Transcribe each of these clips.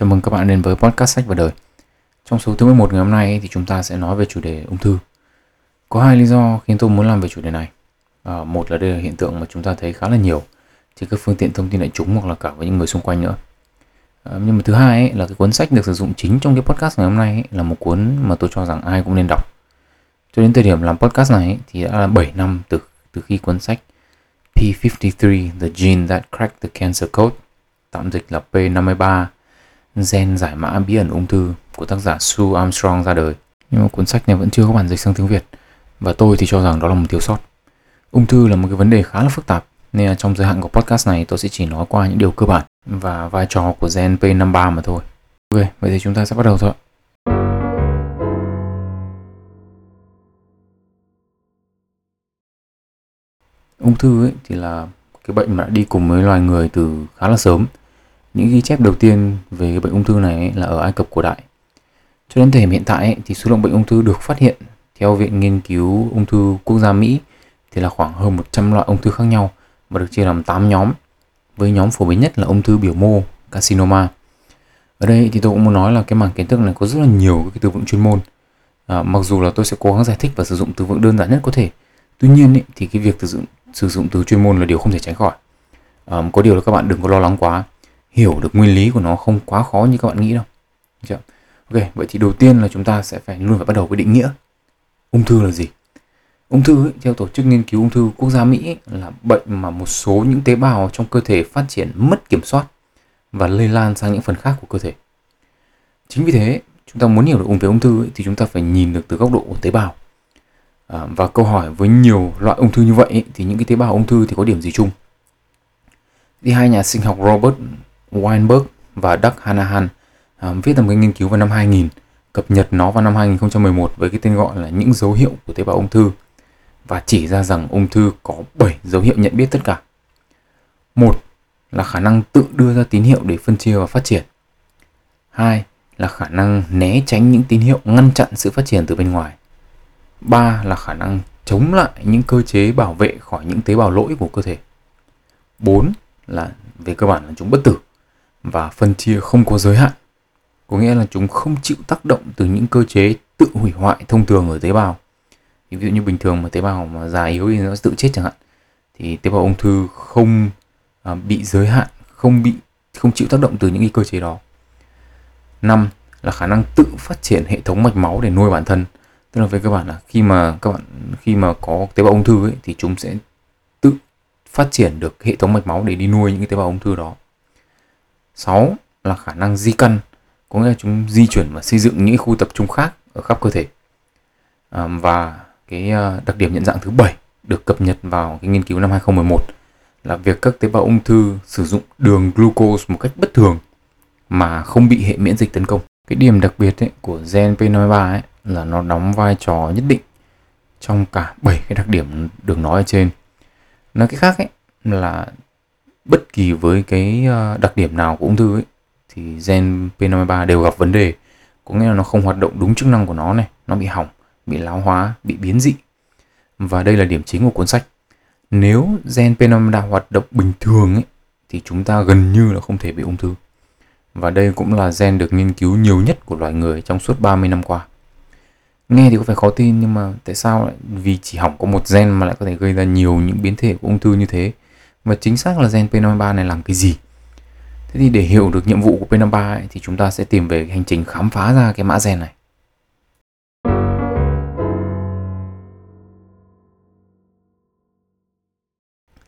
Chào mừng các bạn đến với podcast sách và đời. Trong số thứ 11 ngày hôm nay thì chúng ta sẽ nói về chủ đề ung thư. Có hai lý do khiến tôi muốn làm về chủ đề này. À, một là đây là hiện tượng mà chúng ta thấy khá là nhiều trên các phương tiện thông tin đại chúng hoặc là cả với những người xung quanh nữa. À, nhưng mà thứ hai ấy, là cái cuốn sách được sử dụng chính trong cái podcast ngày hôm nay ấy, là một cuốn mà tôi cho rằng ai cũng nên đọc. Cho đến thời điểm làm podcast này ấy, thì đã là 7 năm từ từ khi cuốn sách P53 The Gene That Cracked the Cancer Code tạm dịch là P53 Gen giải mã bí ẩn ung thư của tác giả Sue Armstrong ra đời. Nhưng mà cuốn sách này vẫn chưa có bản dịch sang tiếng Việt và tôi thì cho rằng đó là một thiếu sót. Ung thư là một cái vấn đề khá là phức tạp nên là trong giới hạn của podcast này tôi sẽ chỉ nói qua những điều cơ bản và vai trò của gen P53 mà thôi. Ok, vậy thì chúng ta sẽ bắt đầu thôi. Ung thư ấy thì là cái bệnh mà đã đi cùng với loài người từ khá là sớm những ghi chép đầu tiên về bệnh ung thư này là ở Ai Cập cổ đại. Cho đến thời điểm hiện tại thì số lượng bệnh ung thư được phát hiện theo Viện Nghiên cứu Ung thư Quốc gia Mỹ thì là khoảng hơn 100 loại ung thư khác nhau và được chia làm 8 nhóm. Với nhóm phổ biến nhất là ung thư biểu mô, carcinoma. Ở đây thì tôi cũng muốn nói là cái mảng kiến thức này có rất là nhiều cái từ vựng chuyên môn. À, mặc dù là tôi sẽ cố gắng giải thích và sử dụng từ vựng đơn giản nhất có thể. Tuy nhiên ý, thì cái việc sử dụng sử dụng từ chuyên môn là điều không thể tránh khỏi. À, có điều là các bạn đừng có lo lắng quá hiểu được nguyên lý của nó không quá khó như các bạn nghĩ đâu. Chưa? ok vậy thì đầu tiên là chúng ta sẽ phải luôn phải bắt đầu với định nghĩa. Ung thư là gì? Ung thư ấy, theo tổ chức nghiên cứu ung thư quốc gia mỹ ấy, là bệnh mà một số những tế bào trong cơ thể phát triển mất kiểm soát và lây lan sang những phần khác của cơ thể. Chính vì thế chúng ta muốn hiểu được ung về ung thư ấy, thì chúng ta phải nhìn được từ góc độ của tế bào. À, và câu hỏi với nhiều loại ung thư như vậy ấy, thì những cái tế bào ung thư thì có điểm gì chung? Thì hai nhà sinh học Robert Weinberg và Doug Hanahan à, viết ra một cái nghiên cứu vào năm 2000, cập nhật nó vào năm 2011 với cái tên gọi là những dấu hiệu của tế bào ung thư và chỉ ra rằng ung thư có 7 dấu hiệu nhận biết tất cả. Một là khả năng tự đưa ra tín hiệu để phân chia và phát triển. Hai là khả năng né tránh những tín hiệu ngăn chặn sự phát triển từ bên ngoài. Ba là khả năng chống lại những cơ chế bảo vệ khỏi những tế bào lỗi của cơ thể. 4 là về cơ bản là chúng bất tử và phân chia không có giới hạn. Có nghĩa là chúng không chịu tác động từ những cơ chế tự hủy hoại thông thường ở tế bào. Ví dụ như bình thường mà tế bào mà già yếu thì nó tự chết chẳng hạn. Thì tế bào ung thư không à, bị giới hạn không bị không chịu tác động từ những cái cơ chế đó. Năm là khả năng tự phát triển hệ thống mạch máu để nuôi bản thân. Tức là về cơ bản là khi mà các bạn khi mà có tế bào ung thư ấy, thì chúng sẽ tự phát triển được hệ thống mạch máu để đi nuôi những cái tế bào ung thư đó. 6 là khả năng di căn, có nghĩa là chúng di chuyển và xây dựng những khu tập trung khác ở khắp cơ thể. À, và cái à, đặc điểm nhận dạng thứ bảy được cập nhật vào cái nghiên cứu năm 2011 là việc các tế bào ung thư sử dụng đường glucose một cách bất thường mà không bị hệ miễn dịch tấn công. Cái điểm đặc biệt ấy, của gen P53 ấy là nó đóng vai trò nhất định trong cả 7 cái đặc điểm được nói ở trên. Nói cái khác ấy là bất kỳ với cái ờ, đặc điểm nào của ung thư ấy, thì gen P53 đều gặp vấn đề. Có nghĩa là nó không hoạt động đúng chức năng của nó này, nó bị hỏng, bị lão hóa, bị biến dị. Và đây là điểm chính của cuốn sách. Nếu gen P53 hoạt động bình thường ấy, thì chúng ta gần như là không thể bị ung thư. Và đây cũng là gen được nghiên cứu nhiều nhất của loài người trong suốt 30 năm qua. Nghe thì có phải khó tin, nhưng mà tại sao lại vì chỉ hỏng có một gen mà lại có thể gây ra nhiều những biến thể của ung thư như thế? Và chính xác là gen P53 này làm cái gì. Thế thì để hiểu được nhiệm vụ của P53 ấy, thì chúng ta sẽ tìm về hành trình khám phá ra cái mã gen này.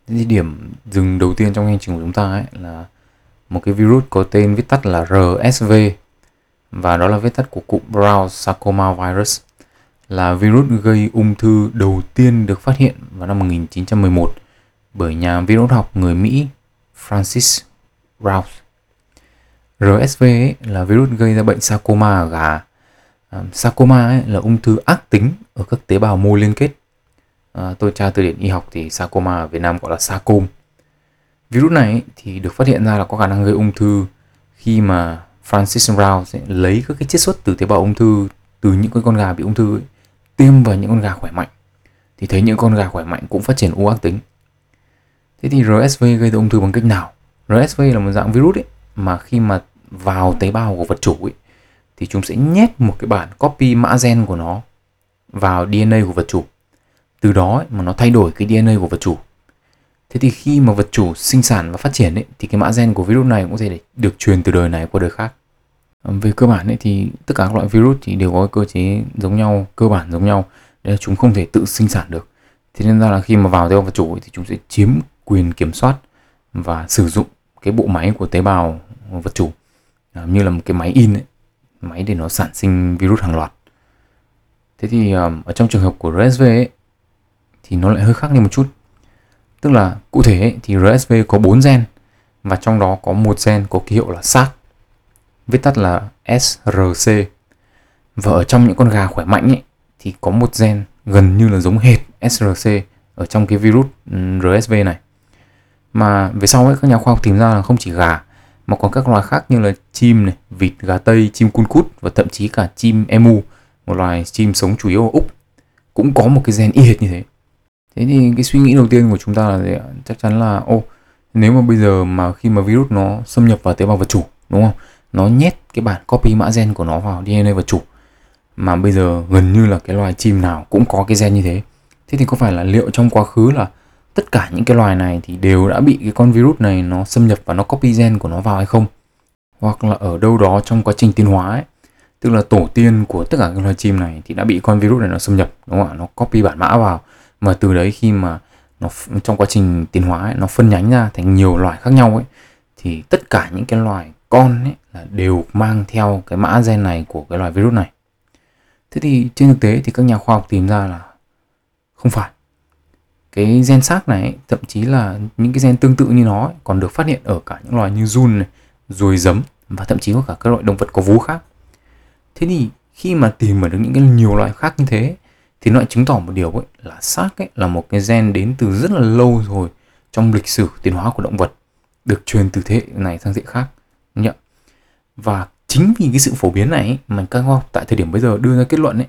Thế thì điểm dừng đầu tiên trong hành trình của chúng ta ấy là một cái virus có tên viết tắt là RSV và đó là viết tắt của cụm Brown Sarcoma Virus là virus gây ung thư đầu tiên được phát hiện vào năm 1911 bởi nhà virus học người Mỹ Francis Rouse. RSV ấy là virus gây ra bệnh sarcoma ở gà. À, sarcoma ấy là ung thư ác tính ở các tế bào mô liên kết. À, tôi tra từ điển y học thì sarcoma ở Việt Nam gọi là sarcom. Virus này ấy, thì được phát hiện ra là có khả năng gây ung thư khi mà Francis Rouse lấy các cái chiết xuất từ tế bào ung thư từ những con gà bị ung thư ấy, tiêm vào những con gà khỏe mạnh thì thấy những con gà khỏe mạnh cũng phát triển u ác tính Thế thì RSV gây ra ung thư bằng cách nào? RSV là một dạng virus ấy, mà khi mà vào tế bào của vật chủ ấy, thì chúng sẽ nhét một cái bản copy mã gen của nó vào DNA của vật chủ. Từ đó ấy, mà nó thay đổi cái DNA của vật chủ. Thế thì khi mà vật chủ sinh sản và phát triển ấy, thì cái mã gen của virus này cũng có thể được truyền từ đời này qua đời khác. Về cơ bản ấy, thì tất cả các loại virus thì đều có cơ chế giống nhau, cơ bản giống nhau. Đấy là chúng không thể tự sinh sản được. Thế nên ra là khi mà vào tế bào vật chủ ấy, thì chúng sẽ chiếm quyền kiểm soát và sử dụng cái bộ máy của tế bào vật chủ à, như là một cái máy in ấy, máy để nó sản sinh virus hàng loạt. Thế thì um, ở trong trường hợp của RSV ấy, thì nó lại hơi khác đi một chút. Tức là cụ thể ấy, thì RSV có 4 gen và trong đó có một gen có ký hiệu là SARS viết tắt là SRC và ở trong những con gà khỏe mạnh ấy, thì có một gen gần như là giống hệt SRC ở trong cái virus ừ, RSV này mà về sau ấy các nhà khoa học tìm ra là không chỉ gà mà còn các loài khác như là chim này, vịt, gà tây, chim cun cút và thậm chí cả chim emu, một loài chim sống chủ yếu ở Úc cũng có một cái gen y hệt như thế. Thế thì cái suy nghĩ đầu tiên của chúng ta là gì? chắc chắn là ô nếu mà bây giờ mà khi mà virus nó xâm nhập vào tế bào vật chủ đúng không? Nó nhét cái bản copy mã gen của nó vào DNA vật chủ mà bây giờ gần như là cái loài chim nào cũng có cái gen như thế. Thế thì có phải là liệu trong quá khứ là tất cả những cái loài này thì đều đã bị cái con virus này nó xâm nhập và nó copy gen của nó vào hay không? Hoặc là ở đâu đó trong quá trình tiến hóa ấy. Tức là tổ tiên của tất cả các loài chim này thì đã bị con virus này nó xâm nhập đúng không ạ? Nó copy bản mã vào. Mà từ đấy khi mà nó trong quá trình tiến hóa ấy, nó phân nhánh ra thành nhiều loài khác nhau ấy thì tất cả những cái loài con ấy là đều mang theo cái mã gen này của cái loài virus này. Thế thì trên thực tế thì các nhà khoa học tìm ra là không phải cái gen xác này thậm chí là những cái gen tương tự như nó còn được phát hiện ở cả những loài như giun này, ruồi giấm và thậm chí có cả các loại động vật có vú khác. Thế thì khi mà tìm ở được những cái nhiều loại khác như thế thì nó lại chứng tỏ một điều ấy là xác ấy là một cái gen đến từ rất là lâu rồi trong lịch sử tiến hóa của động vật được truyền từ thế hệ này sang thế hệ khác. Đúng không? Và chính vì cái sự phổ biến này mà các khoa học tại thời điểm bây giờ đưa ra kết luận ấy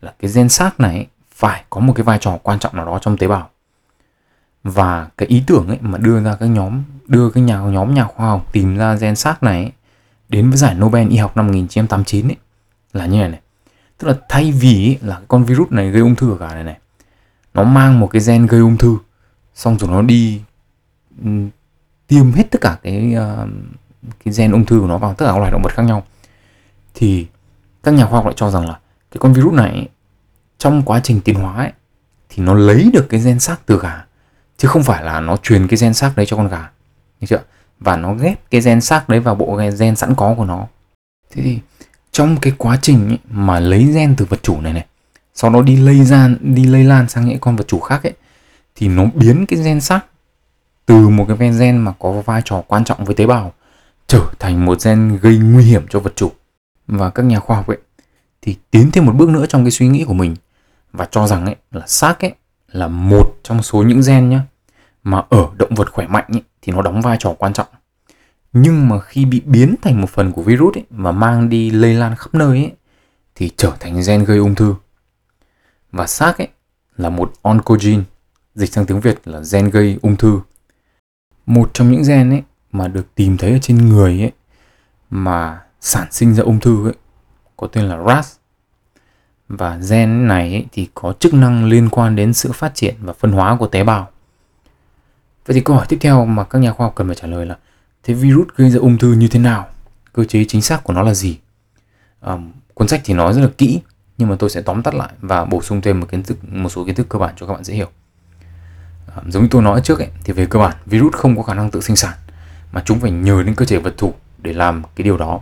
là cái gen xác này phải có một cái vai trò quan trọng nào đó trong tế bào và cái ý tưởng ấy mà đưa ra các nhóm đưa cái nhà nhóm nhà khoa học tìm ra gen xác này ấy, đến với giải Nobel y học năm 1989 ấy là như này này. Tức là thay vì ấy, là con virus này gây ung thư ở cả này này nó mang một cái gen gây ung thư xong rồi nó đi tiêm hết tất cả cái uh, cái gen ung thư của nó vào tất cả các loài động vật khác nhau. Thì các nhà khoa học lại cho rằng là cái con virus này ấy, trong quá trình tiến hóa ấy, thì nó lấy được cái gen xác từ gà chứ không phải là nó truyền cái gen xác đấy cho con gà. Được chưa? Và nó ghép cái gen xác đấy vào bộ gen sẵn có của nó. Thế thì trong cái quá trình ấy, mà lấy gen từ vật chủ này này sau đó đi lây ra đi lây lan sang những con vật chủ khác ấy thì nó biến cái gen xác từ một cái gen mà có vai trò quan trọng với tế bào trở thành một gen gây nguy hiểm cho vật chủ. Và các nhà khoa học ấy thì tiến thêm một bước nữa trong cái suy nghĩ của mình và cho rằng ấy là xác ấy là một trong số những gen nhé mà ở động vật khỏe mạnh ấy, thì nó đóng vai trò quan trọng. Nhưng mà khi bị biến thành một phần của virus ấy, và mang đi lây lan khắp nơi ấy, thì trở thành gen gây ung thư. Và xác ấy là một oncogene dịch sang tiếng Việt là gen gây ung thư. Một trong những gen ấy mà được tìm thấy ở trên người ấy mà sản sinh ra ung thư ấy có tên là RAS và gen này thì có chức năng liên quan đến sự phát triển và phân hóa của tế bào. Vậy thì câu hỏi tiếp theo mà các nhà khoa học cần phải trả lời là thế virus gây ra ung thư như thế nào? Cơ chế chính xác của nó là gì? À, cuốn sách thì nói rất là kỹ nhưng mà tôi sẽ tóm tắt lại và bổ sung thêm một kiến thức một số kiến thức cơ bản cho các bạn dễ hiểu. À, giống như tôi nói trước ấy, thì về cơ bản virus không có khả năng tự sinh sản mà chúng phải nhờ đến cơ chế vật thủ để làm cái điều đó.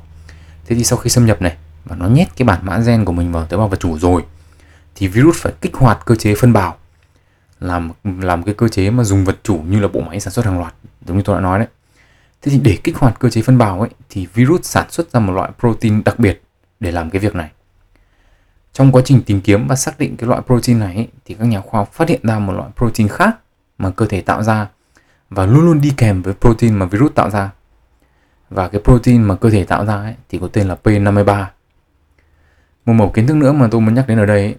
Thế thì sau khi xâm nhập này và nó nhét cái bản mã gen của mình vào tế bào vật chủ rồi thì virus phải kích hoạt cơ chế phân bào làm làm cái cơ chế mà dùng vật chủ như là bộ máy sản xuất hàng loạt giống như tôi đã nói đấy. Thế thì để kích hoạt cơ chế phân bào ấy thì virus sản xuất ra một loại protein đặc biệt để làm cái việc này. Trong quá trình tìm kiếm và xác định cái loại protein này ấy, thì các nhà khoa học phát hiện ra một loại protein khác mà cơ thể tạo ra và luôn luôn đi kèm với protein mà virus tạo ra. Và cái protein mà cơ thể tạo ra ấy, thì có tên là P53 một mẫu kiến thức nữa mà tôi muốn nhắc đến ở đây ấy,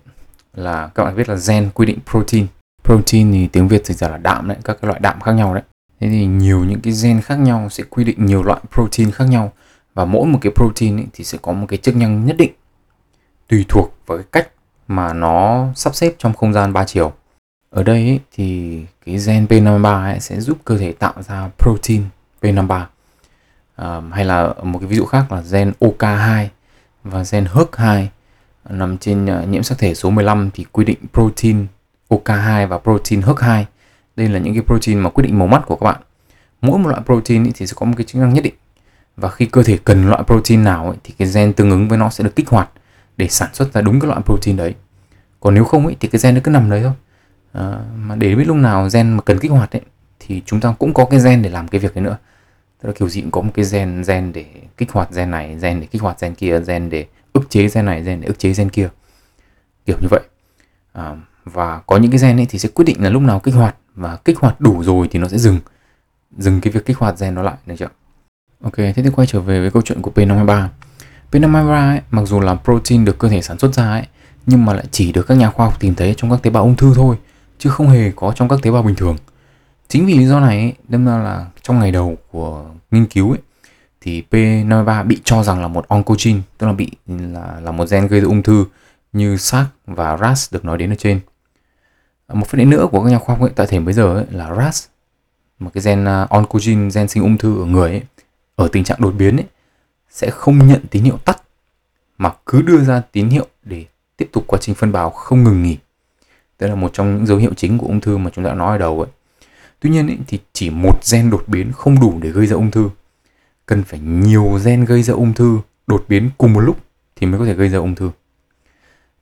là các bạn biết là gen quy định protein. Protein thì tiếng việt dịch ra là đạm đấy các cái loại đạm khác nhau đấy. Thế thì nhiều những cái gen khác nhau sẽ quy định nhiều loại protein khác nhau và mỗi một cái protein ấy thì sẽ có một cái chức năng nhất định tùy thuộc vào cái cách mà nó sắp xếp trong không gian ba chiều. Ở đây ấy, thì cái gen P53 ấy sẽ giúp cơ thể tạo ra protein P53 à, hay là một cái ví dụ khác là gen OK2 và gen HERC2 nằm trên ờ, nhiễm sắc thể số 15 thì quy định protein OK2 và protein HERC2. đây là những cái protein mà quyết định màu mắt của các bạn. Mỗi một loại protein thì sẽ có một cái chức năng nhất định. Và khi cơ thể cần loại protein nào thì cái gen tương ứng với nó sẽ được kích hoạt để sản xuất ra đúng cái loại protein đấy. Còn nếu không ấy, thì cái gen nó cứ nằm đấy thôi. À, mà để biết lúc nào gen mà cần kích hoạt ấy, thì chúng ta cũng có cái gen để làm cái việc đấy nữa tức là kiểu gì cũng có một cái gen gen để kích hoạt gen này gen để kích hoạt gen kia gen để ức chế gen này gen để ức chế gen kia. Kiểu như vậy. À, và có những cái gen ấy thì sẽ quyết định là lúc nào kích hoạt và kích hoạt đủ rồi thì nó sẽ dừng dừng cái việc kích hoạt gen nó lại được chưa? Ok thế thì quay trở về với câu chuyện của P53 P53 ấy, mặc dù là protein được cơ thể sản xuất ra ấy nhưng mà lại chỉ được các nhà khoa học tìm thấy trong các tế bào ung thư thôi chứ không hề có trong các tế bào bình thường chính vì lý do này ấy, đâm ra là trong ngày đầu của nghiên cứu ấy, thì P53 bị cho rằng là một oncogene tức là bị là là một gen gây ra ung thư như SARS và RAS được nói đến ở trên một phần nữa của các nhà khoa học tại thời bây giờ ấy, là RAS một cái gen uh, oncogene gen sinh ung thư ở người ấy, ở tình trạng đột biến ấy, sẽ không nhận tín hiệu tắt mà cứ đưa ra tín hiệu để tiếp tục quá trình phân bào không ngừng nghỉ. Đây là một trong những dấu hiệu chính của ung thư mà chúng ta đã nói ở đầu ấy. Tuy nhiên ý, thì chỉ một gen đột biến không đủ để gây ra ung thư. Cần phải nhiều gen gây ra ung thư đột biến cùng một lúc thì mới có thể gây ra ung thư.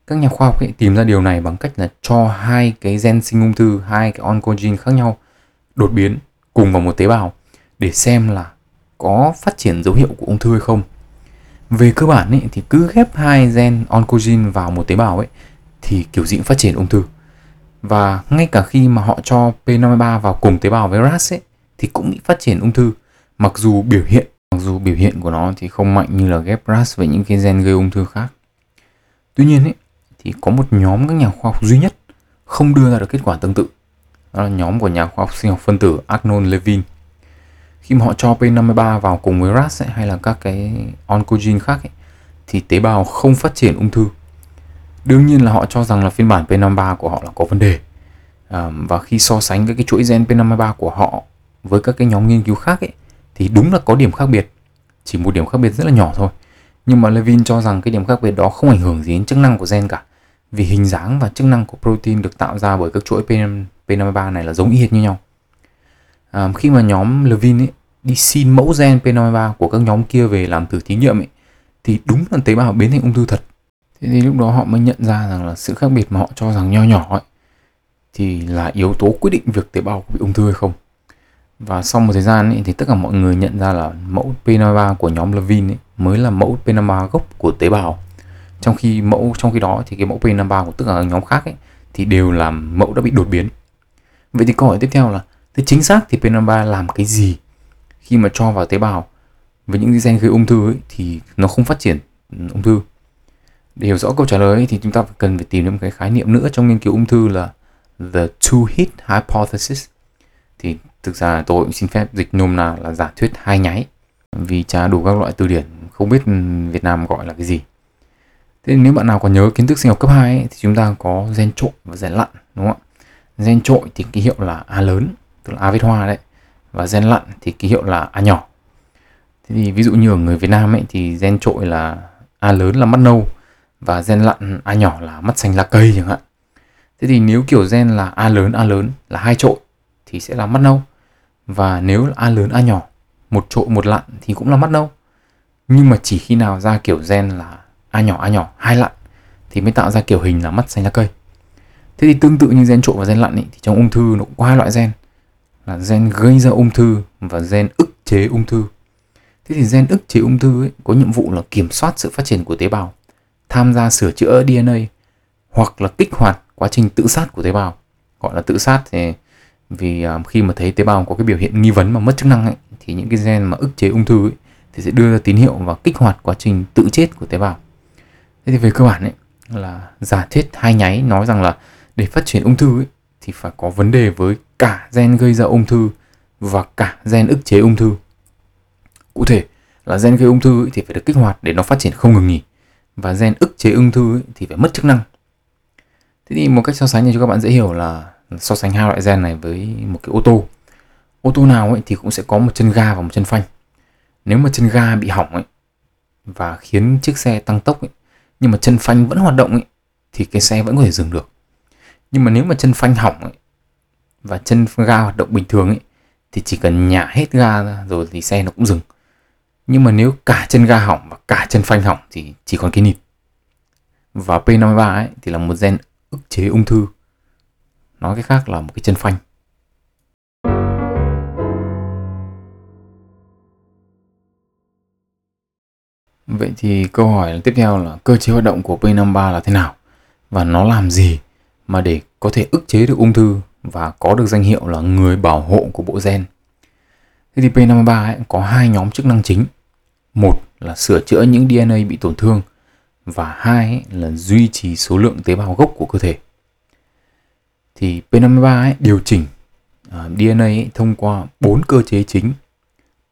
Các nhà khoa học ấy, tìm ra điều này bằng cách là cho hai cái gen sinh ung thư, hai cái oncogene khác nhau đột biến cùng vào một tế bào để xem là có phát triển dấu hiệu của ung thư hay không. Về cơ bản ấy, thì cứ ghép hai gen oncogene vào một tế bào ấy thì kiểu gì cũng phát triển ung thư. Và ngay cả khi mà họ cho P53 vào cùng tế bào với RAS ấy thì cũng bị phát triển ung thư. Mặc dù biểu hiện mặc dù biểu hiện của nó thì không mạnh như là ghép RAS với những cái gen gây ung thư khác. Tuy nhiên ấy thì có một nhóm các nhà khoa học duy nhất không đưa ra được kết quả tương tự. Đó là nhóm của nhà khoa học sinh học phân tử Arnold Levin khi mà họ cho P53 vào cùng với RAS ấy, hay là các cái oncogene khác ấy, thì tế bào không phát triển ung thư đương nhiên là họ cho rằng là phiên bản P53 của họ là có vấn đề à, và khi so sánh các cái chuỗi gen P53 của họ với các cái nhóm nghiên cứu khác ấy, thì đúng là có điểm khác biệt chỉ một điểm khác biệt rất là nhỏ thôi nhưng mà Levin cho rằng cái điểm khác biệt đó không ảnh hưởng gì đến chức năng của gen cả vì hình dáng và chức năng của protein được tạo ra bởi các chuỗi P53 này là giống y hệt như nhau. À, khi mà nhóm Levin ấy đi xin mẫu gen P53 của các nhóm kia về làm thử thí nghiệm ấy thì đúng là tế bào biến thành ung thư thật. Thế thì lúc đó họ mới nhận ra rằng là sự khác biệt mà họ cho rằng nho nhỏ ấy thì là yếu tố quyết định việc tế bào có bị ung thư hay không. Và sau một thời gian ấy, thì tất cả mọi người nhận ra là mẫu P53 của nhóm Levin ấy mới là mẫu P53 gốc của tế bào. Trong khi mẫu trong khi đó thì cái mẫu P53 của tất cả các nhóm khác ấy, thì đều là mẫu đã bị đột biến. Vậy thì câu hỏi tiếp theo là thế chính xác thì P53 làm cái gì khi mà cho vào tế bào? Với những gen gây ung thư ấy, thì nó không phát triển ung thư để hiểu rõ câu trả lời thì chúng ta phải cần phải tìm đến một cái khái niệm nữa trong nghiên cứu ung thư là the two hit hypothesis thì thực ra tôi cũng xin phép dịch nôm na là giả thuyết hai nháy vì trả đủ các loại từ điển không biết Việt Nam gọi là cái gì Thế nếu bạn nào còn nhớ kiến thức sinh học cấp 2 ấy, thì chúng ta có gen trội và gen lặn đúng không ạ? Gen trội thì ký hiệu là A lớn, tức là A viết hoa đấy. Và gen lặn thì ký hiệu là A nhỏ. Thế thì ví dụ như ở người Việt Nam ấy thì gen trội là A lớn là mắt nâu và gen lặn A nhỏ là mắt xanh lá cây chẳng hạn. Thế thì nếu kiểu gen là A lớn A lớn là hai trội thì sẽ là mắt nâu. Và nếu là A lớn A nhỏ, một trội một lặn thì cũng là mắt nâu. Nhưng mà chỉ khi nào ra kiểu gen là A nhỏ A nhỏ hai lặn thì mới tạo ra kiểu hình là mắt xanh lá cây. Thế thì tương tự như gen trội và gen lặn ý, thì trong ung thư nó cũng có hai loại gen là gen gây ra ung thư và gen ức chế ung thư. Thế thì gen ức chế ung thư ấy, có nhiệm vụ là kiểm soát sự phát triển của tế bào, tham gia sửa chữa DNA hoặc là kích hoạt quá trình tự sát của tế bào. Gọi là tự sát thì vì à, khi mà thấy tế bào có cái biểu hiện nghi vấn mà mất chức năng ấy, thì những cái gen mà ức chế ung thư ấy, thì sẽ đưa ra tín hiệu và kích hoạt quá trình tự chết của tế bào. Thế thì về cơ bản ấy là giả thuyết hai nháy nói rằng là để phát triển ung thư ấy, thì phải có vấn đề với cả gen gây ra ung thư và cả gen ức chế ung thư. Cụ thể, là gen gây ung thư thì phải được kích hoạt để nó phát triển không ngừng nghỉ và gen ức chế ung thư thì phải mất chức năng. Thế thì một cách so sánh này cho các bạn dễ hiểu là so sánh hai loại gen này với một cái ô tô. Ô tô nào ấy thì cũng sẽ có một chân ga và một chân phanh. Nếu mà chân ga bị hỏng ấy và khiến chiếc xe tăng tốc ấy, nhưng mà chân phanh vẫn hoạt động ấy thì cái xe vẫn có thể dừng được. Nhưng mà nếu mà chân phanh hỏng ấy và chân ga hoạt động bình thường ấy thì chỉ cần nhả hết ga ra rồi thì xe nó cũng dừng nhưng mà nếu cả chân ga hỏng và cả chân phanh hỏng thì chỉ còn cái nịt và P53 ấy thì là một gen ức chế ung thư nói cái khác là một cái chân phanh Vậy thì câu hỏi tiếp theo là cơ chế hoạt động của P53 là thế nào và nó làm gì mà để có thể ức chế được ung thư và có được danh hiệu là người bảo hộ của bộ gen. Thế thì P53 ấy, có hai nhóm chức năng chính. Một là sửa chữa những DNA bị tổn thương và hai là duy trì số lượng tế bào gốc của cơ thể. Thì P53 ấy, điều chỉnh à, DNA ấy, thông qua bốn cơ chế chính.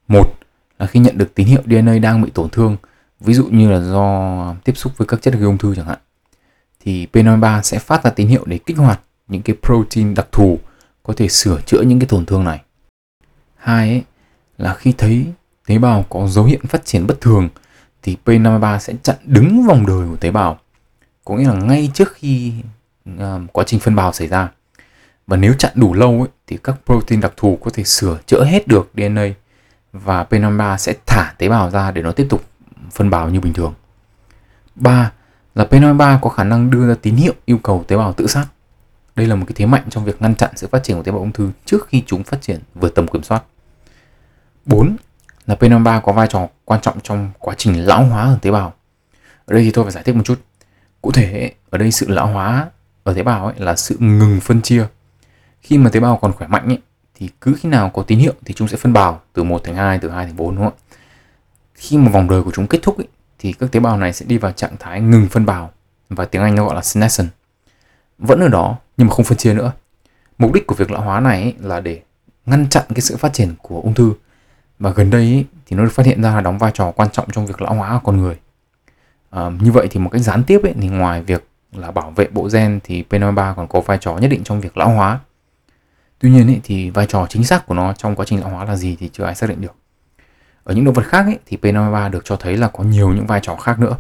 Một là khi nhận được tín hiệu DNA đang bị tổn thương, ví dụ như là do tiếp xúc với các chất gây ung thư chẳng hạn, thì P53 sẽ phát ra tín hiệu để kích hoạt những cái protein đặc thù có thể sửa chữa những cái tổn thương này. Hai ấy, là khi thấy tế bào có dấu hiệu phát triển bất thường thì P53 sẽ chặn đứng vòng đời của tế bào. Có nghĩa là ngay trước khi uh, quá trình phân bào xảy ra. Và nếu chặn đủ lâu ấy, thì các protein đặc thù có thể sửa chữa hết được DNA và P53 sẽ thả tế bào ra để nó tiếp tục phân bào như bình thường. 3 là P53 có khả năng đưa ra tín hiệu yêu cầu tế bào tự sát. Đây là một cái thế mạnh trong việc ngăn chặn sự phát triển của tế bào ung thư trước khi chúng phát triển vượt tầm kiểm soát. 4 là P53 có vai trò quan trọng trong quá trình lão hóa ở tế bào. Ở đây thì tôi phải giải thích một chút. Cụ thể, ở đây sự lão hóa ở tế bào ấy là sự ngừng phân chia. Khi mà tế bào còn khỏe mạnh ấy, thì cứ khi nào có tín hiệu thì chúng sẽ phân bào từ 1 thành 2, từ 2 thành 4 đúng không ạ? Khi mà vòng đời của chúng kết thúc ấy, thì các tế bào này sẽ đi vào trạng thái ngừng phân bào và tiếng Anh nó gọi là senescent. Vẫn ở đó nhưng mà không phân chia nữa. Mục đích của việc lão hóa này là để ngăn chặn cái sự phát triển của ung thư và gần đây thì nó được phát hiện ra là đóng vai trò quan trọng trong việc lão hóa của con người. À, như vậy thì một cách gián tiếp ấy, thì ngoài việc là bảo vệ bộ gen thì P53 còn có vai trò nhất định trong việc lão hóa. Tuy nhiên ấy, thì vai trò chính xác của nó trong quá trình lão hóa là gì thì chưa ai xác định được. Ở những động vật khác ấy, thì P53 được cho thấy là có nhiều những vai trò khác nữa.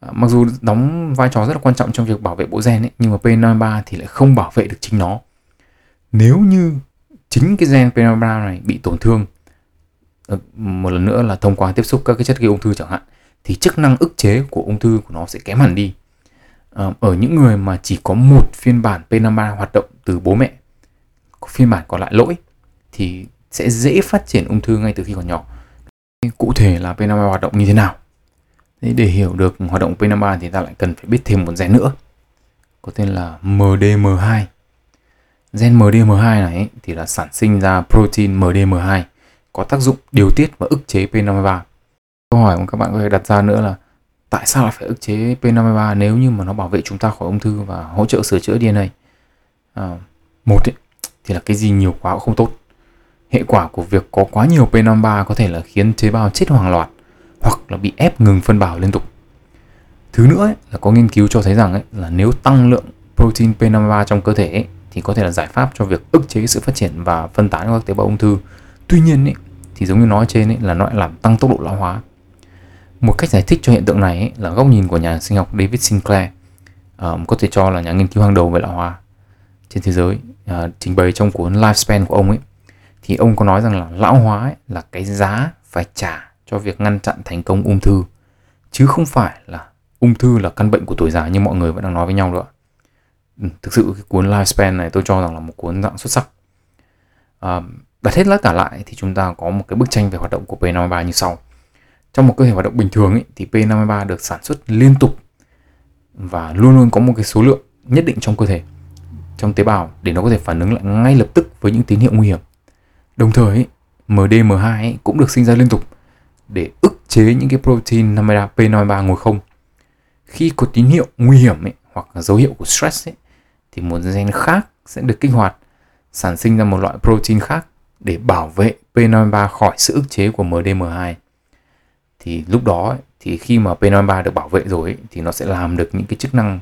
À, mặc dù đóng vai trò rất là quan trọng trong việc bảo vệ bộ gen ấy, nhưng mà P53 thì lại không bảo vệ được chính nó. Nếu như chính cái gen P53 này bị tổn thương Ờ, một lần nữa là thông qua tiếp xúc các cái chất gây ung thư chẳng hạn thì chức năng ức chế của ung thư của nó sẽ kém hẳn đi. Ờ, ở những người mà chỉ có một phiên bản P53 hoạt động từ bố mẹ, phiên bản còn lại lỗi thì sẽ dễ phát triển ung thư ngay từ khi còn nhỏ. Cụ thể là P53 hoạt động như thế nào? Thế để hiểu được hoạt động P53 thì ta lại cần phải biết thêm một gen nữa có tên là MDM2. Gen MDM2 này thì là sản sinh ra protein MDM2 có tác dụng điều tiết và ức chế P53. Câu hỏi của các bạn có thể đặt ra nữa là tại sao lại phải ức chế P53 nếu như mà nó bảo vệ chúng ta khỏi ung thư và hỗ trợ sửa chữa DNA? À, một ấy, thì là cái gì nhiều quá cũng không tốt. Hệ quả của việc có quá nhiều P53 có thể là khiến tế bào chết hoàng loạt hoặc là bị ép ngừng phân bào liên tục. Thứ nữa ấy, là có nghiên cứu cho thấy rằng ấy, là nếu tăng lượng protein P53 trong cơ thể ấy, thì có thể là giải pháp cho việc ức chế sự phát triển và phân tán của các tế bào ung thư. Tuy nhiên ấy, thì giống như nói trên ấy, là nó lại làm tăng tốc độ lão hóa. Một cách giải thích cho hiện tượng này ấy, là góc nhìn của nhà sinh học David Sinclair, um, có thể cho là nhà nghiên cứu hàng đầu về lão hóa trên thế giới, uh, trình bày trong cuốn Lifespan của ông ấy, thì ông có nói rằng là lão hóa ấy, là cái giá phải trả cho việc ngăn chặn thành công ung thư, chứ không phải là ung thư là căn bệnh của tuổi già như mọi người vẫn đang nói với nhau nữa. Ừ, thực sự cái cuốn Lifespan này tôi cho rằng là một cuốn dạng xuất sắc. um, đặt hết tất cả lại thì chúng ta có một cái bức tranh về hoạt động của P53 như sau. Trong một cơ thể hoạt động bình thường ấy, thì P53 được sản xuất liên tục và luôn luôn có một cái số lượng nhất định trong cơ thể trong tế bào để nó có thể phản ứng lại ngay lập tức với những tín hiệu nguy hiểm. Đồng thời ấy, MDM2 ấy cũng được sinh ra liên tục để ức chế những cái protein 53 P53 ngồi không. Khi có tín hiệu nguy hiểm ấy, hoặc là dấu hiệu của stress ấy, thì một gen khác sẽ được kích hoạt sản sinh ra một loại protein khác để bảo vệ P53 khỏi sự ức chế của MDM2. thì lúc đó thì khi mà P53 được bảo vệ rồi ấy, thì nó sẽ làm được những cái chức năng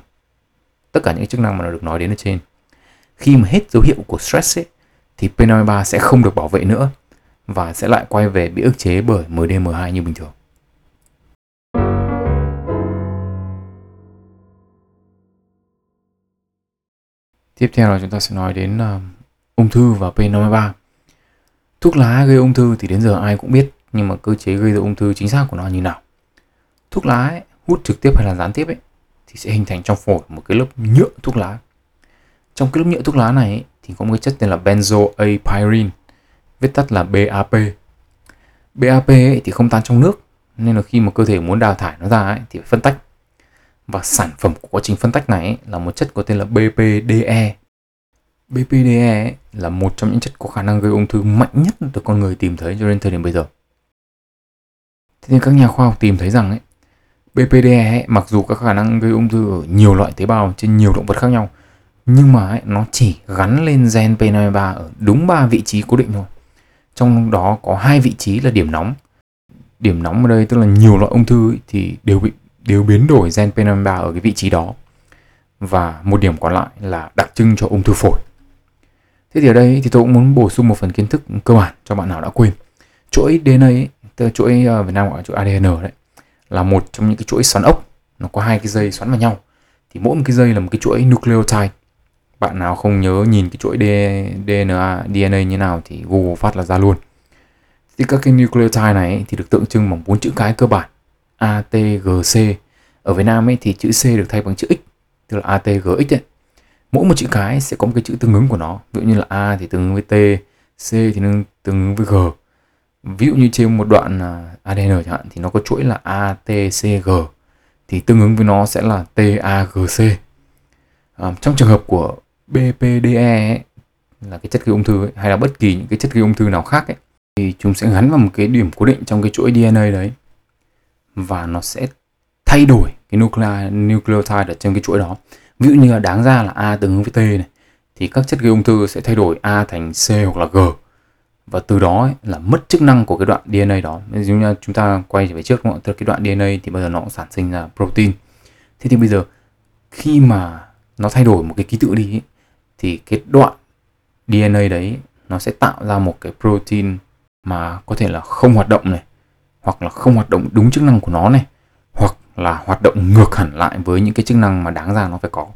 tất cả những cái chức năng mà nó được nói đến ở trên khi mà hết dấu hiệu của stress ấy, thì P53 sẽ không được bảo vệ nữa và sẽ lại quay về bị ức chế bởi MDM2 như bình thường. Tiếp theo là chúng ta sẽ nói đến uh, ung thư và P53. Thuốc lá gây ung thư thì đến giờ ai cũng biết, nhưng mà cơ chế gây ra ung thư chính xác của nó như nào. Thuốc lá ấy, hút trực tiếp hay là gián tiếp ấy thì sẽ hình thành trong phổi một cái lớp nhựa thuốc lá. Trong cái lớp nhựa thuốc lá này ấy, thì có một cái chất tên là benzoapyrene, viết tắt là BAP. BAP ấy thì không tan trong nước, nên là khi mà cơ thể muốn đào thải nó ra ấy, thì phải phân tách. Và sản phẩm của quá trình phân tách này ấy, là một chất có tên là BPDE. BPDE là một trong những chất có khả năng gây ung thư mạnh nhất được con người tìm thấy cho đến thời điểm bây giờ. Thế nên các nhà khoa học tìm thấy rằng ấy, BPDE ấy, mặc dù có khả năng gây ung thư ở nhiều loại tế bào trên nhiều động vật khác nhau, nhưng mà ấy, nó chỉ gắn lên gen P53 ở đúng 3 vị trí cố định thôi. Trong đó có hai vị trí là điểm nóng. Điểm nóng ở đây tức là nhiều loại ung thư ấy, thì đều bị đều biến đổi gen P53 ở cái vị trí đó. Và một điểm còn lại là đặc trưng cho ung thư phổi. Thế thì ở đây thì tôi cũng muốn bổ sung một phần kiến thức cơ bản cho bạn nào đã quên. Chuỗi DNA tức chuỗi ờ, Việt Nam gọi là chuỗi ADN đấy là một trong những cái chuỗi xoắn ốc. Nó có hai cái dây xoắn vào nhau. Thì mỗi một cái dây là một cái chuỗi nucleotide. Bạn nào không nhớ nhìn cái chuỗi DNA DNA như nào thì Google phát là ra luôn. Thì các cái nucleotide này thì được tượng trưng bằng bốn chữ cái cơ bản. A, T, G, C. Ở Việt Nam ấy thì chữ C được thay bằng chữ X tức là A, T, G, X ấy mỗi một chữ cái sẽ có một cái chữ tương ứng của nó. Ví dụ như là A thì tương ứng với T C thì tương ứng với G. Ví dụ như trên một đoạn à, ADN chẳng hạn thì nó có chuỗi là ATCG thì tương ứng với nó sẽ là TAGC à, trong trường hợp của BPDE ấy, là cái chất gây ung thư ấy, hay là bất kỳ những cái chất gây ung thư nào khác ấy, thì chúng sẽ gắn vào một cái điểm cố định trong cái chuỗi DNA đấy. Và nó sẽ thay đổi cái nucleotide ở trên cái chuỗi đó ví dụ như là đáng ra là A tương ứng với T này thì các chất gây ung thư sẽ thay đổi A thành C hoặc là G. Và từ đó ấy, là mất chức năng của cái đoạn DNA đó. Ví dụ như chúng ta quay trở về trước đúng không? cái đoạn DNA thì bây giờ nó cũng sản sinh ra protein. Thế thì bây giờ khi mà nó thay đổi một cái ký tự đi ấy, thì cái đoạn DNA đấy nó sẽ tạo ra một cái protein mà có thể là không hoạt động này hoặc là không hoạt động đúng chức năng của nó này là hoạt động ngược hẳn lại với những cái chức năng mà đáng ra nó phải có.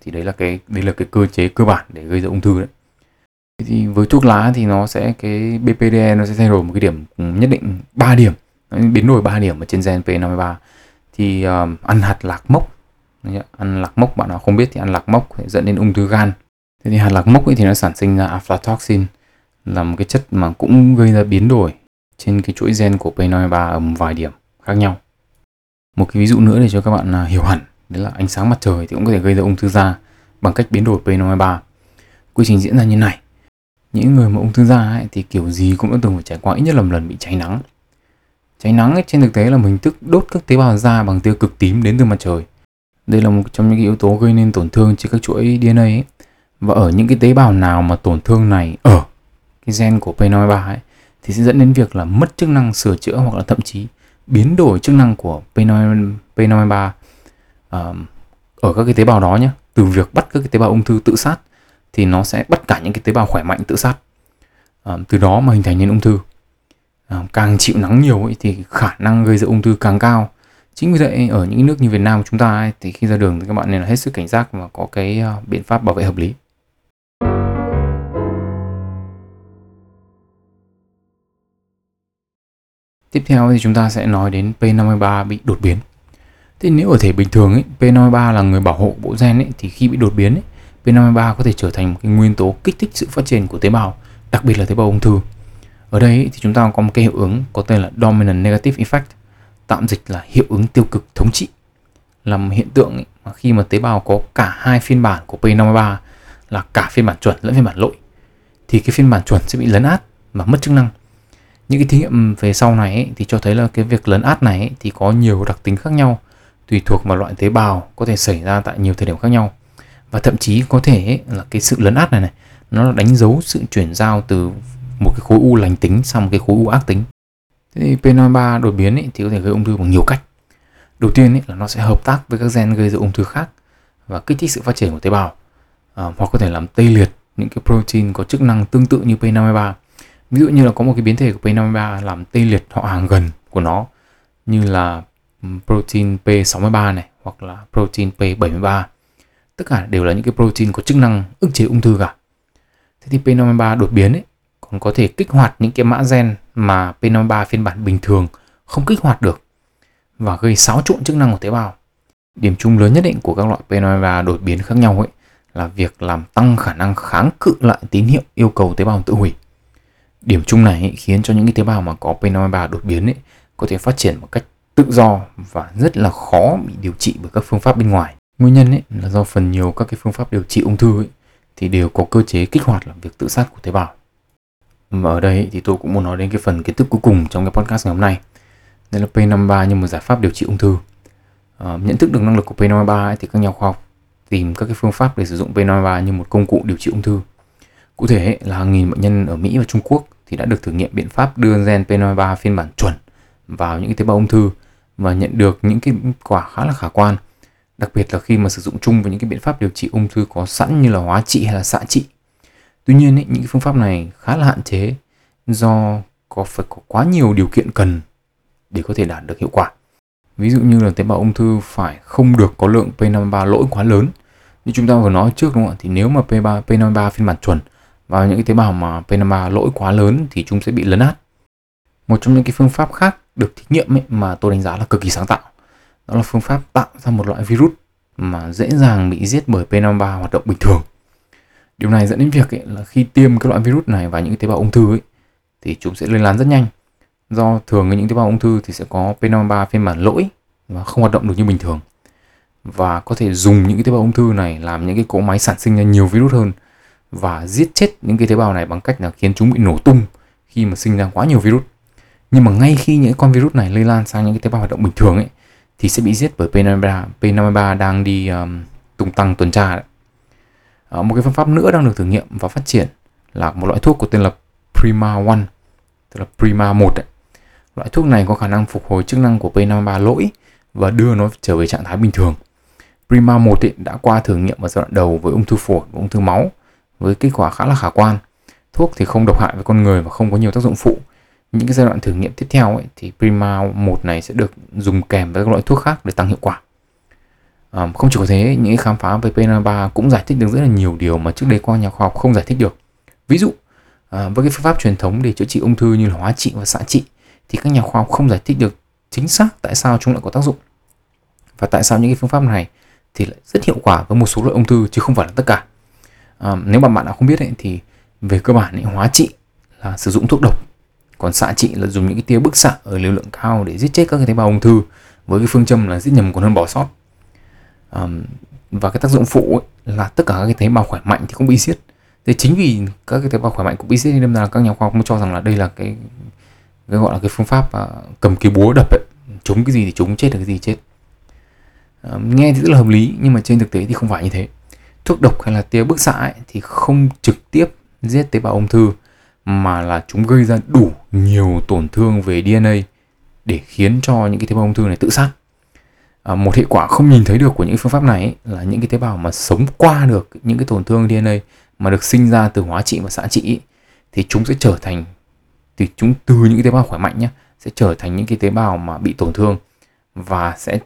Thì đấy là cái đây là cái cơ chế cơ bản để gây ra ung thư đấy. Thì với thuốc lá thì nó sẽ cái BPDE nó sẽ thay đổi một cái điểm nhất định 3 điểm. Biến đổi 3 điểm ở trên gen P53. Thì um, ăn hạt lạc mốc. Ăn lạc mốc bạn nào không biết thì ăn lạc mốc sẽ dẫn đến ung thư gan. Thế thì hạt lạc mốc ấy thì nó sản sinh ra aflatoxin là một cái chất mà cũng gây ra biến đổi trên cái chuỗi gen của P53 ở một vài điểm khác nhau một cái ví dụ nữa để cho các bạn à, hiểu hẳn đấy là ánh sáng mặt trời thì cũng có thể gây ra ung thư da bằng cách biến đổi P53 quy trình diễn ra như này. Những người mà ung thư da ấy, thì kiểu gì cũng đã từng phải trải qua ít nhất là một lần bị cháy nắng. Cháy nắng ấy, trên thực tế là mình tức đốt các tế bào da bằng tia cực tím đến từ mặt trời. Đây là một trong những yếu tố gây nên tổn thương trên các chuỗi DNA ấy. và ở những cái tế bào nào mà tổn thương này ở cái gen của P53 ấy, thì sẽ dẫn đến việc là mất chức năng sửa chữa hoặc là thậm chí biến đổi chức năng của P53 uh, ở các cái tế bào đó nhé từ việc bắt các cái tế bào ung thư tự sát thì nó sẽ bắt cả những cái tế bào khỏe mạnh tự sát. Uh, từ đó mà hình thành nên ung thư. Uh, càng chịu nắng nhiều ấy, thì khả năng gây ra ung thư càng cao. Chính vì vậy ở những nước như Việt Nam của chúng ta ấy, thì khi ra đường thì các bạn nên là hết sức cảnh giác và có cái uh, biện pháp bảo vệ hợp lý. Tiếp theo thì chúng ta sẽ nói đến P53 bị đột biến. Thế nếu ở thể bình thường ấy, P53 là người bảo hộ bộ gen ấy, thì khi bị đột biến ấy, P53 có thể trở thành một cái nguyên tố kích thích sự phát triển của tế bào, đặc biệt là tế bào ung thư. Ở đây thì chúng ta có một cái hiệu ứng có tên là dominant negative effect, tạm dịch là hiệu ứng tiêu cực thống trị. Là một hiện tượng mà khi mà tế bào có cả hai phiên bản của P53 là cả phiên bản chuẩn lẫn phiên bản lỗi thì cái phiên bản chuẩn sẽ bị lấn át và mất chức năng. Những cái thí nghiệm về sau này ấy, thì cho thấy là cái việc lấn át này ấy, thì có nhiều đặc tính khác nhau tùy thuộc vào loại tế bào có thể xảy ra tại nhiều thời điểm khác nhau và thậm chí có thể là cái sự lấn át này này nó đánh dấu sự chuyển giao từ một cái khối u lành tính sang một cái khối u ác tính Thế thì P53 đột biến ấy, thì có thể gây ung thư bằng nhiều cách. Đầu tiên ấy, là nó sẽ hợp tác với các gen gây ra ung thư khác và kích thích sự phát triển của tế bào à, hoặc có thể làm tê liệt những cái protein có chức năng tương tự như P53. Ví dụ như là có một cái biến thể của P53 làm tê liệt họ hàng gần của nó, như là ừ, protein P63 này, hoặc là protein P73. Tất cả đều là những cái protein có chức năng ức chế ung thư cả. Thế thì P53 đột biến ấy, còn có thể kích hoạt những cái mã gen mà P53 phiên bản bình thường không kích hoạt được và gây xáo trộn chức năng của tế bào. Điểm chung lớn nhất định của các loại P53 đột biến khác nhau ấy là việc làm tăng khả năng kháng cự lại tín hiệu yêu cầu tế bào tự hủy. Điểm chung này ấy, khiến cho những cái tế bào mà có P53 đột biến ấy có thể phát triển một cách tự do và rất là khó bị điều trị bởi các phương pháp bên ngoài. Nguyên nhân ấy là do phần nhiều các cái phương pháp điều trị ung thư ấy, thì đều có cơ chế kích hoạt làm việc tự sát của tế bào. Mà ở đây thì tôi cũng muốn nói đến cái phần kiến thức cuối cùng trong cái podcast ngày hôm nay. Đây là P53 như một giải pháp điều trị ung thư. À, nhận thức được năng lực của P53 ấy, thì các nhà khoa học tìm các cái phương pháp để sử dụng P53 như một công cụ điều trị ung thư. Cụ thể ấy, là hàng nghìn bệnh nhân ở Mỹ và Trung Quốc thì đã được thử nghiệm biện pháp đưa gen P53 phiên bản chuẩn vào những tế bào ung thư và nhận được những cái quả khá là khả quan. Đặc biệt là khi mà sử dụng chung với những cái biện pháp điều trị ung thư có sẵn như là hóa trị hay là xạ trị. Tuy nhiên ý, những phương pháp này khá là hạn chế do có phải có quá nhiều điều kiện cần để có thể đạt được hiệu quả. Ví dụ như là tế bào ung thư phải không được có lượng P53 lỗi quá lớn. Như chúng ta vừa nói trước đúng không ạ? Thì nếu mà P3 P53 phiên bản chuẩn vào những cái tế bào mà P53 lỗi quá lớn thì chúng sẽ bị lấn át. Một trong những cái phương pháp khác được thí nghiệm ấy mà tôi đánh giá là cực kỳ sáng tạo, đó là phương pháp tạo ra một loại virus mà dễ dàng bị giết bởi P53 hoạt động bình thường. Điều này dẫn đến việc ấy là khi tiêm cái loại virus này vào những tế bào ung thư ấy, thì chúng sẽ lây lan rất nhanh. Do thường những tế bào ung thư thì sẽ có P53 phiên bản lỗi và không hoạt động được như bình thường. Và có thể dùng những cái tế bào ung thư này làm những cái cỗ máy sản sinh ra nhiều virus hơn và giết chết những cái tế bào này bằng cách là khiến chúng bị nổ tung khi mà sinh ra quá nhiều virus nhưng mà ngay khi những con virus này lây lan sang những cái tế bào hoạt động bình thường ấy thì sẽ bị giết bởi P53 P53 đang đi um, tung tăng tuần tra đấy. À, một cái phương pháp nữa đang được thử nghiệm và phát triển là một loại thuốc có tên là Prima One tức là Prima 1 đấy. Loại thuốc này có khả năng phục hồi chức năng của P53 lỗi và đưa nó trở về trạng thái bình thường. Prima 1 ấy đã qua thử nghiệm ở giai đoạn đầu với ung thư phổi và ung thư máu với kết quả khá là khả quan. Thuốc thì không độc hại với con người và không có nhiều tác dụng phụ những cái giai đoạn thử nghiệm tiếp theo ấy, thì Prima 1 này sẽ được dùng kèm với các loại thuốc khác để tăng hiệu quả. À, không chỉ có thế, những cái khám phá về PNA3 cũng giải thích được rất là nhiều điều mà trước đây qua nhà khoa học không giải thích được. Ví dụ, à, với cái phương pháp truyền thống để chữa trị ung thư như là hóa trị và xạ trị thì các nhà khoa học không giải thích được chính xác tại sao chúng lại có tác dụng và tại sao những cái phương pháp này thì lại rất hiệu quả với một số loại ung thư chứ không phải là tất cả. À, nếu mà bạn đã không biết ấy, thì về cơ bản ấy, hóa trị là sử dụng thuốc độc. Còn xạ trị là dùng những cái tia bức xạ ở liều lượng cao để giết chết các cái tế bào ung thư với cái phương châm là giết nhầm còn hơn bỏ sót. Um, và cái tác dụng phụ ấy, là tất cả các cái tế bào khỏe mạnh thì cũng bị giết. Thế chính vì các cái tế bào khỏe mạnh cũng bị giết nên là các nhà khoa học mới cho rằng là đây là cái cái gọi là cái phương pháp uh, cầm cái búa đập ấy chúng cái gì thì chúng chết được cái gì chết. Um, nghe thì rất là hợp lý nhưng mà trên thực tế thì không phải như thế thuốc độc hay là tia bức xạ ấy, thì không trực tiếp giết tế bào ung thư mà là chúng gây ra đủ nhiều tổn thương về DNA để khiến cho những cái tế bào ung thư này tự sát. À, một hệ quả không nhìn thấy được của những phương pháp này ấy, là những cái tế bào mà sống qua được những cái tổn thương DNA mà được sinh ra từ hóa trị và xạ trị ấy, thì chúng sẽ trở thành thì chúng từ những cái tế bào khỏe mạnh nhé sẽ trở thành những cái tế bào mà bị tổn thương và sẽ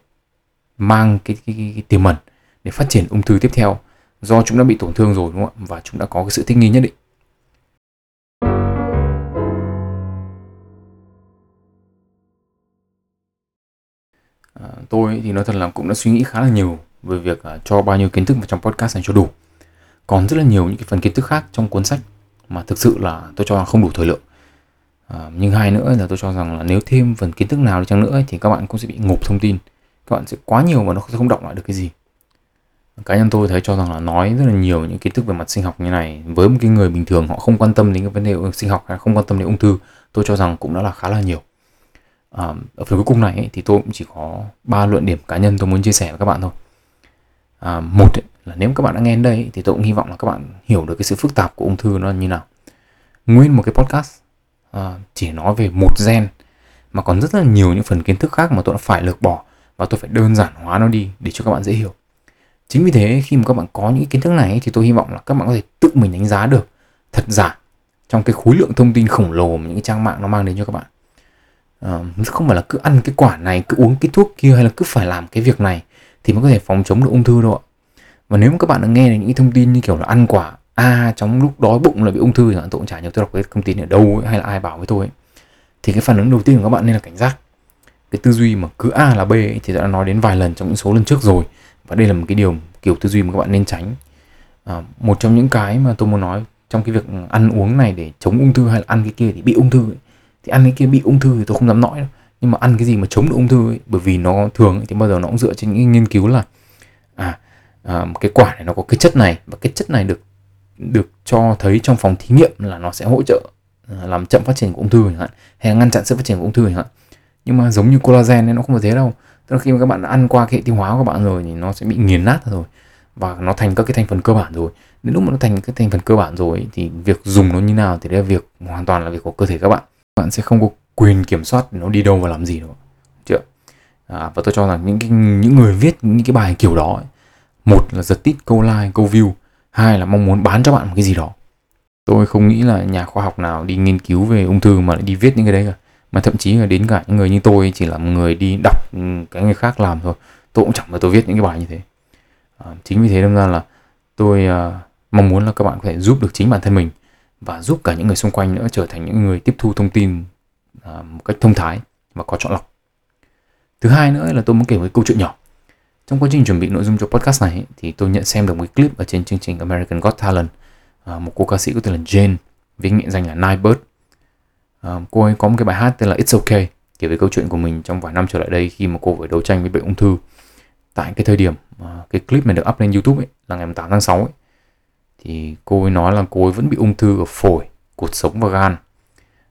mang cái, cái, cái, cái tiềm mẩn để phát triển ung thư tiếp theo do chúng đã bị tổn thương rồi đúng không ạ? Và chúng đã có cái sự thích nghi nhất định. À, tôi thì nói thật là cũng đã suy nghĩ khá là nhiều về việc à, cho bao nhiêu kiến thức vào trong podcast này cho đủ. Còn rất là nhiều những cái phần kiến thức khác trong cuốn sách mà thực sự là tôi cho rằng không đủ thời lượng. À, nhưng hai nữa là tôi cho rằng là nếu thêm phần kiến thức nào đi chăng nữa thì các bạn cũng sẽ bị ngộp thông tin. Các bạn sẽ quá nhiều và nó sẽ không động lại được cái gì cá nhân tôi thấy cho rằng là nói rất là nhiều những kiến thức về mặt sinh học như này với một cái người bình thường họ không quan tâm đến cái vấn đề sinh học hay không quan tâm đến ung thư tôi cho rằng cũng đã là khá là nhiều. À, ở phần cuối cùng này ấy, thì tôi cũng chỉ có ba luận điểm cá nhân tôi muốn chia sẻ với các bạn thôi. À, một ấy, là nếu các bạn đã nghe đến đây ấy, thì tôi cũng hy vọng là các bạn hiểu được cái sự phức tạp của ung thư nó như nào. Nguyên một cái podcast à, chỉ nói về một gen mà còn rất là nhiều những phần kiến thức khác mà tôi đã phải lược bỏ và tôi phải đơn giản hóa nó đi để cho các bạn dễ hiểu chính vì thế khi mà các bạn có những kiến thức này thì tôi hy vọng là các bạn có thể tự mình đánh giá được thật giả trong cái khối lượng thông tin khổng lồ mà những cái trang mạng nó mang đến cho các bạn. À, không phải là cứ ăn cái quả này cứ uống cái thuốc kia hay là cứ phải làm cái việc này thì mới có thể phòng chống được ung thư đâu ạ. Và nếu mà các bạn đã nghe được những cái thông tin như kiểu là ăn quả A trong lúc đói bụng là bị ung thư thì tôi cũng chả nhớ tôi đọc cái thông tin ở đâu ấy, hay là ai bảo với tôi ấy. thì cái phản ứng đầu tiên của các bạn nên là cảnh giác. Cái tư duy mà cứ A là B ấy, thì đã nói đến vài lần trong những số lần trước rồi và đây là một cái điều kiểu tư duy mà các bạn nên tránh. À, một trong những cái mà tôi muốn nói trong cái việc ăn uống này để chống ung thư hay là ăn cái kia thì bị ung thư ấy, thì ăn cái kia bị ung thư thì tôi không dám nói đâu. Nhưng mà ăn cái gì mà chống được ung thư ấy, bởi vì nó thường ấy, thì bao giờ nó cũng dựa trên những nghiên cứu là à, à cái quả này nó có cái chất này và cái chất này được được cho thấy trong phòng thí nghiệm là nó sẽ hỗ trợ à, làm chậm phát triển của ung thư chẳng hạn hay ngăn chặn sự phát triển của ung thư chẳng hạn. Nhưng mà giống như collagen ấy, nó không có thế đâu tức là khi mà các bạn đã ăn qua cái hệ tiêu hóa của bạn rồi thì nó sẽ bị nghiền nát rồi. Và nó thành các cái thành phần cơ bản rồi. Đến lúc mà nó thành cái thành phần cơ bản rồi thì việc dùng nó như nào thì đây là việc hoàn toàn là việc của cơ thể các bạn. Bạn sẽ không có quyền kiểm soát nó đi đâu và làm gì đâu. Chưa? À, và tôi cho rằng những cái, những người viết những cái bài kiểu đó ấy, một là giật tít câu like câu view hai là mong muốn bán cho bạn một cái gì đó. Tôi không nghĩ là nhà khoa học nào đi nghiên cứu về ung thư mà lại đi viết những cái đấy cả mà thậm chí là đến cả những người như tôi chỉ là người đi đọc ừ, cái người khác làm thôi. Tôi cũng chẳng bao tôi viết những cái bài như thế. À, chính vì thế đâm ra là tôi uh, mong muốn là các bạn có thể giúp được chính bản thân mình và giúp cả những người xung quanh nữa trở thành những người tiếp thu thông tin uh, một cách thông thái và có chọn lọc. Thứ hai nữa là tôi muốn kể một câu chuyện nhỏ. Trong quá trình chuẩn bị nội dung cho podcast này thì tôi nhận xem được một clip ở trên chương trình American Got Talent à, một cô ca sĩ có tên là Jane với nghệ danh là Nightbird uh, cô ấy có một cái bài hát tên là It's Okay kể về câu chuyện của mình trong vài năm trở lại đây khi mà cô phải đấu tranh với bệnh ung thư tại cái thời điểm uh, cái clip này được up lên YouTube ấy là ngày 8 tháng 6 ấy thì cô ấy nói là cô ấy vẫn bị ung thư ở phổi, cột sống và gan.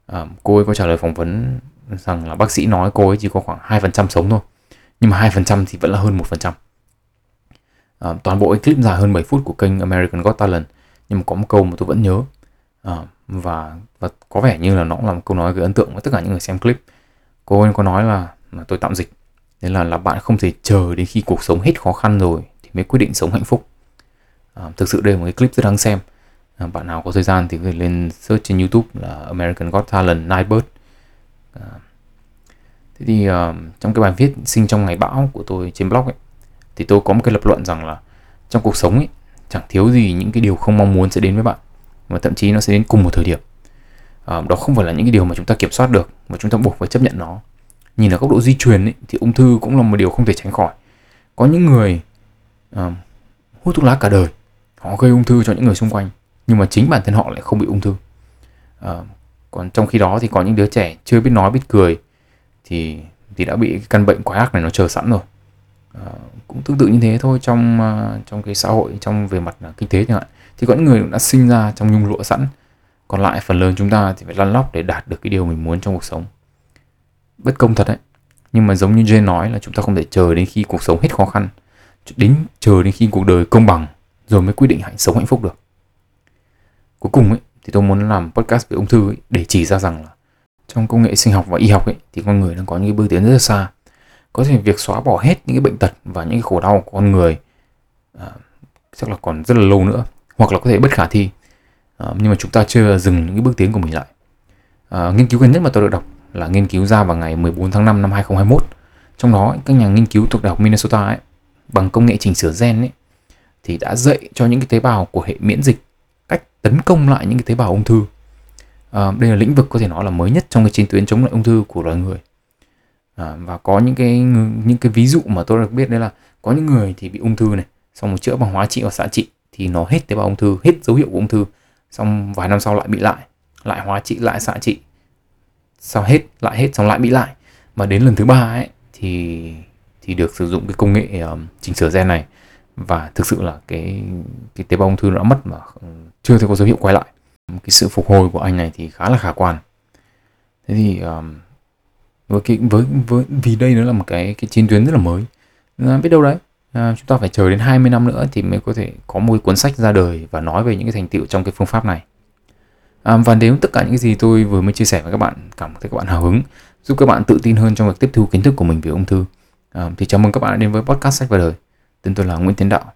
À, cô ấy có trả lời phỏng vấn rằng là bác sĩ nói cô ấy chỉ có khoảng 2% sống thôi. Nhưng mà 2% thì vẫn là hơn 1%. À, ờ, toàn bộ cái clip dài hơn 7 phút của kênh American Got Talent nhưng mà có một câu mà tôi vẫn nhớ à, và và có vẻ như là nó là một câu nói gây ấn tượng với tất cả những người xem clip. Cô ấy có nói là mà tôi tạm dịch nên là là bạn không thể chờ đến khi cuộc sống hết khó khăn rồi thì mới quyết định sống hạnh phúc. À, thực sự đây là một cái clip rất đáng xem. À, bạn nào có thời gian thì có thể lên search trên youtube là American Got Talent Nightbird. À, thế thì uh, trong cái bài viết sinh trong ngày bão của tôi trên blog ấy thì tôi có một cái lập luận rằng là trong cuộc sống ấy chẳng thiếu gì những cái điều không mong muốn sẽ đến với bạn và thậm chí nó sẽ đến cùng một thời điểm. À, đó không phải là những cái điều mà chúng ta kiểm soát được mà chúng ta buộc phải chấp nhận nó. Nhìn ở góc độ di truyền ấy, thì ung thư cũng là một điều không thể tránh khỏi. Có những người à, hút thuốc lá cả đời họ gây ung thư cho những người xung quanh nhưng mà chính bản thân họ lại không bị ung thư. À, còn trong khi đó thì có những đứa trẻ chưa biết nói biết cười thì thì đã bị cái căn bệnh quái ác này nó chờ sẵn rồi. À, cũng tương tự như thế thôi trong à, trong cái xã hội trong về mặt à, kinh tế chẳng hạn thì có những người đã sinh ra trong nhung lụa sẵn. Còn lại phần lớn chúng ta thì phải lăn lóc để đạt được cái điều mình muốn trong cuộc sống. Bất công thật đấy. Nhưng mà giống như Jay nói là chúng ta không thể chờ đến khi cuộc sống hết khó khăn. Đến chờ đến khi cuộc đời công bằng rồi mới quyết định hạnh sống hạnh phúc được. Cuối cùng ấy thì tôi muốn làm podcast về ung thư ấy, để chỉ ra rằng là trong công nghệ sinh học và y học ấy thì con người đang có những cái bước tiến rất là xa. Có thể việc xóa bỏ hết những cái bệnh tật và những cái khổ đau của con người à, chắc là còn rất là lâu nữa hoặc là có thể bất khả thi. À, nhưng mà chúng ta chưa dừng những cái bước tiến của mình lại. À, nghiên cứu gần nhất mà tôi được đọc là nghiên cứu ra vào ngày 14 tháng 5 năm 2021 trong đó các nhà nghiên cứu thuộc đại học Minnesota ấy, bằng công nghệ chỉnh sửa gen ấy, thì đã dạy cho những cái tế bào của hệ miễn dịch cách tấn công lại những cái tế bào ung thư. À, đây là lĩnh vực có thể nói là mới nhất trong cái chiến tuyến chống lại ung thư của loài người. À, và có những cái những cái ví dụ mà tôi được biết đấy là có những người thì bị ung thư này xong một chữa bằng hóa trị và xạ trị thì nó hết tế bào ung thư hết dấu hiệu của ung thư. Xong vài năm sau lại bị lại lại hóa trị lại xạ trị. Sau hết lại hết xong lại bị lại. Mà đến lần thứ ba ấy thì thì được sử dụng cái công nghệ um, chỉnh sửa gen này. Và thực sự là cái cái tế bào ung thư nó đã mất mà chưa thấy có dấu hiệu quay lại. Cái sự phục hồi của anh này thì khá là khả quan. Thế thì um, với cái với với vì đây nó là một cái cái chiến tuyến rất là mới. À, biết đâu đấy? À, chúng ta phải chờ đến 20 năm nữa thì mới có thể có một cuốn sách ra đời và nói về những cái thành tựu trong cái phương pháp này À, và nếu tất cả những gì tôi vừa mới chia sẻ với các bạn cảm thấy các bạn hào hứng, giúp các bạn tự tin hơn trong việc tiếp thu kiến thức của mình về ung thư, à, thì chào mừng các bạn đến với podcast sách và đời. Tên tôi là Nguyễn Tiến Đạo.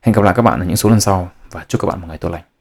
Hẹn gặp lại các bạn ở những số lần sau và chúc các bạn một ngày tốt lành.